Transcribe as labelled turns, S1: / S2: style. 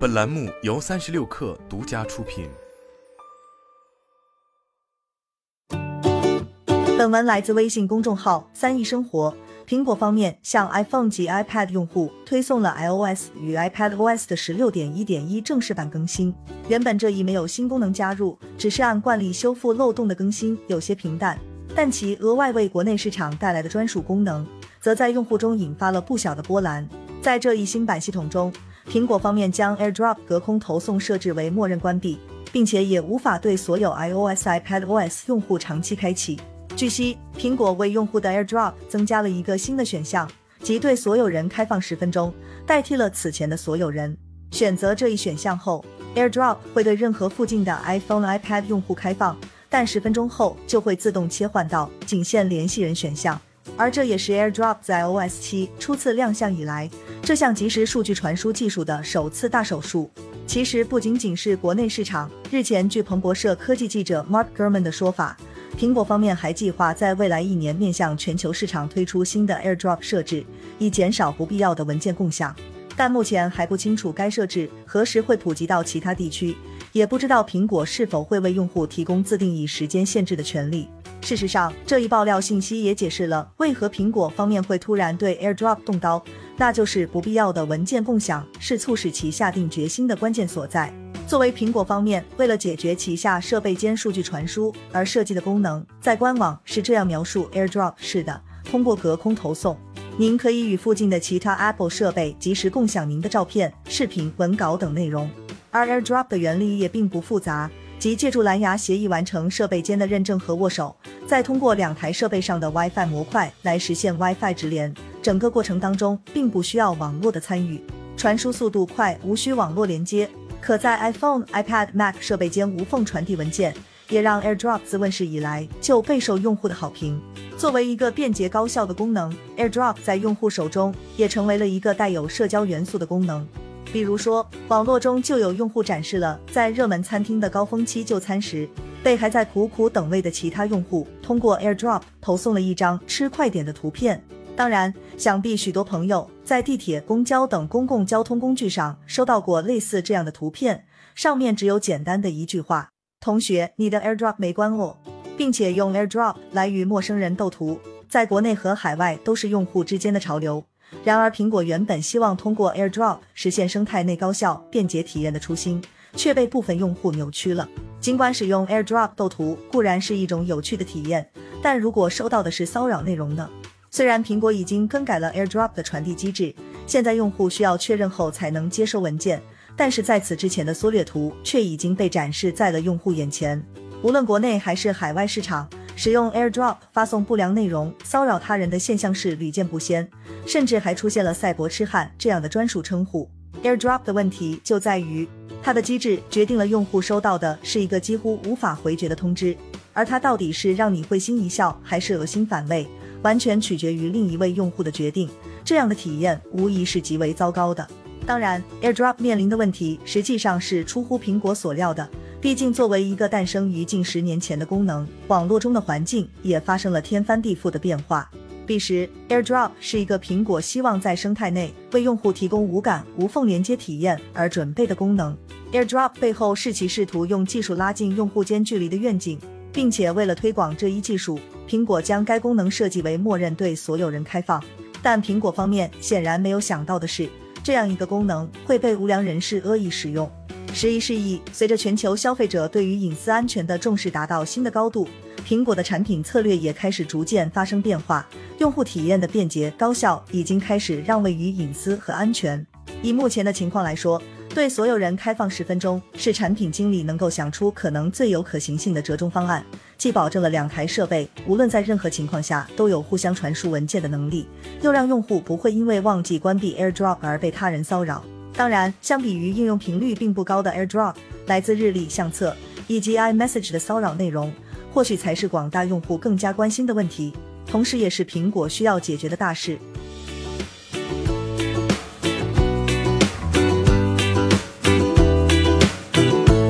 S1: 本栏目由三十六氪独家出品。
S2: 本文来自微信公众号“三亿生活”。苹果方面向 iPhone 及 iPad 用户推送了 iOS 与 iPadOS 的十六点一点一正式版更新。原本这一没有新功能加入，只是按惯例修复漏洞的更新，有些平淡。但其额外为国内市场带来的专属功能，则在用户中引发了不小的波澜。在这一新版系统中，苹果方面将 AirDrop 隔空投送设置为默认关闭，并且也无法对所有 iOS、iPadOS 用户长期开启。据悉，苹果为用户的 AirDrop 增加了一个新的选项，即对所有人开放十分钟，代替了此前的所有人。选择这一选项后，AirDrop 会对任何附近的 iPhone、iPad 用户开放，但十分钟后就会自动切换到仅限联系人选项。而这也是 AirDrop 在 OS 七初次亮相以来，这项即时数据传输技术的首次大手术。其实不仅仅是国内市场，日前据彭博社科技记者 Mark Gurman 的说法。苹果方面还计划在未来一年面向全球市场推出新的 AirDrop 设置，以减少不必要的文件共享。但目前还不清楚该设置何时会普及到其他地区，也不知道苹果是否会为用户提供自定义时间限制的权利。事实上，这一爆料信息也解释了为何苹果方面会突然对 AirDrop 动刀，那就是不必要的文件共享是促使其下定决心的关键所在。作为苹果方面为了解决旗下设备间数据传输而设计的功能，在官网是这样描述 AirDrop 式的：通过隔空投送，您可以与附近的其他 Apple 设备及时共享您的照片、视频、文稿等内容。而 AirDrop 的原理也并不复杂，即借助蓝牙协议完成设备间的认证和握手，再通过两台设备上的 WiFi 模块来实现 WiFi 直连。整个过程当中并不需要网络的参与，传输速度快，无需网络连接。可在 iPhone、iPad、Mac 设备间无缝传递文件，也让 AirDrop 自问世以来就备受用户的好评。作为一个便捷高效的功能，AirDrop 在用户手中也成为了一个带有社交元素的功能。比如说，网络中就有用户展示了在热门餐厅的高峰期就餐时，被还在苦苦等位的其他用户通过 AirDrop 投送了一张吃快点的图片。当然，想必许多朋友在地铁、公交等公共交通工具上收到过类似这样的图片，上面只有简单的一句话：“同学，你的 AirDrop 没关哦。”并且用 AirDrop 来与陌生人斗图，在国内和海外都是用户之间的潮流。然而，苹果原本希望通过 AirDrop 实现生态内高效、便捷体验的初心，却被部分用户扭曲了。尽管使用 AirDrop 斗图固然是一种有趣的体验，但如果收到的是骚扰内容呢？虽然苹果已经更改了 AirDrop 的传递机制，现在用户需要确认后才能接收文件，但是在此之前的缩略图却已经被展示在了用户眼前。无论国内还是海外市场，使用 AirDrop 发送不良内容、骚扰他人的现象是屡见不鲜，甚至还出现了“赛博痴汉”这样的专属称呼。AirDrop 的问题就在于，它的机制决定了用户收到的是一个几乎无法回绝的通知，而它到底是让你会心一笑，还是恶心反胃？完全取决于另一位用户的决定，这样的体验无疑是极为糟糕的。当然，AirDrop 面临的问题实际上是出乎苹果所料的。毕竟，作为一个诞生于近十年前的功能，网络中的环境也发生了天翻地覆的变化。彼时，AirDrop 是一个苹果希望在生态内为用户提供无感无缝连接体验而准备的功能。AirDrop 背后是其试图用技术拉近用户间距离的愿景。并且为了推广这一技术，苹果将该功能设计为默认对所有人开放。但苹果方面显然没有想到的是，这样一个功能会被无良人士恶意使用。时移世易，随着全球消费者对于隐私安全的重视达到新的高度，苹果的产品策略也开始逐渐发生变化。用户体验的便捷高效已经开始让位于隐私和安全。以目前的情况来说，对所有人开放十分钟，是产品经理能够想出可能最有可行性的折中方案，既保证了两台设备无论在任何情况下都有互相传输文件的能力，又让用户不会因为忘记关闭 AirDrop 而被他人骚扰。当然，相比于应用频率并不高的 AirDrop，来自日历、相册以及 iMessage 的骚扰内容，或许才是广大用户更加关心的问题，同时也是苹果需要解决的大事。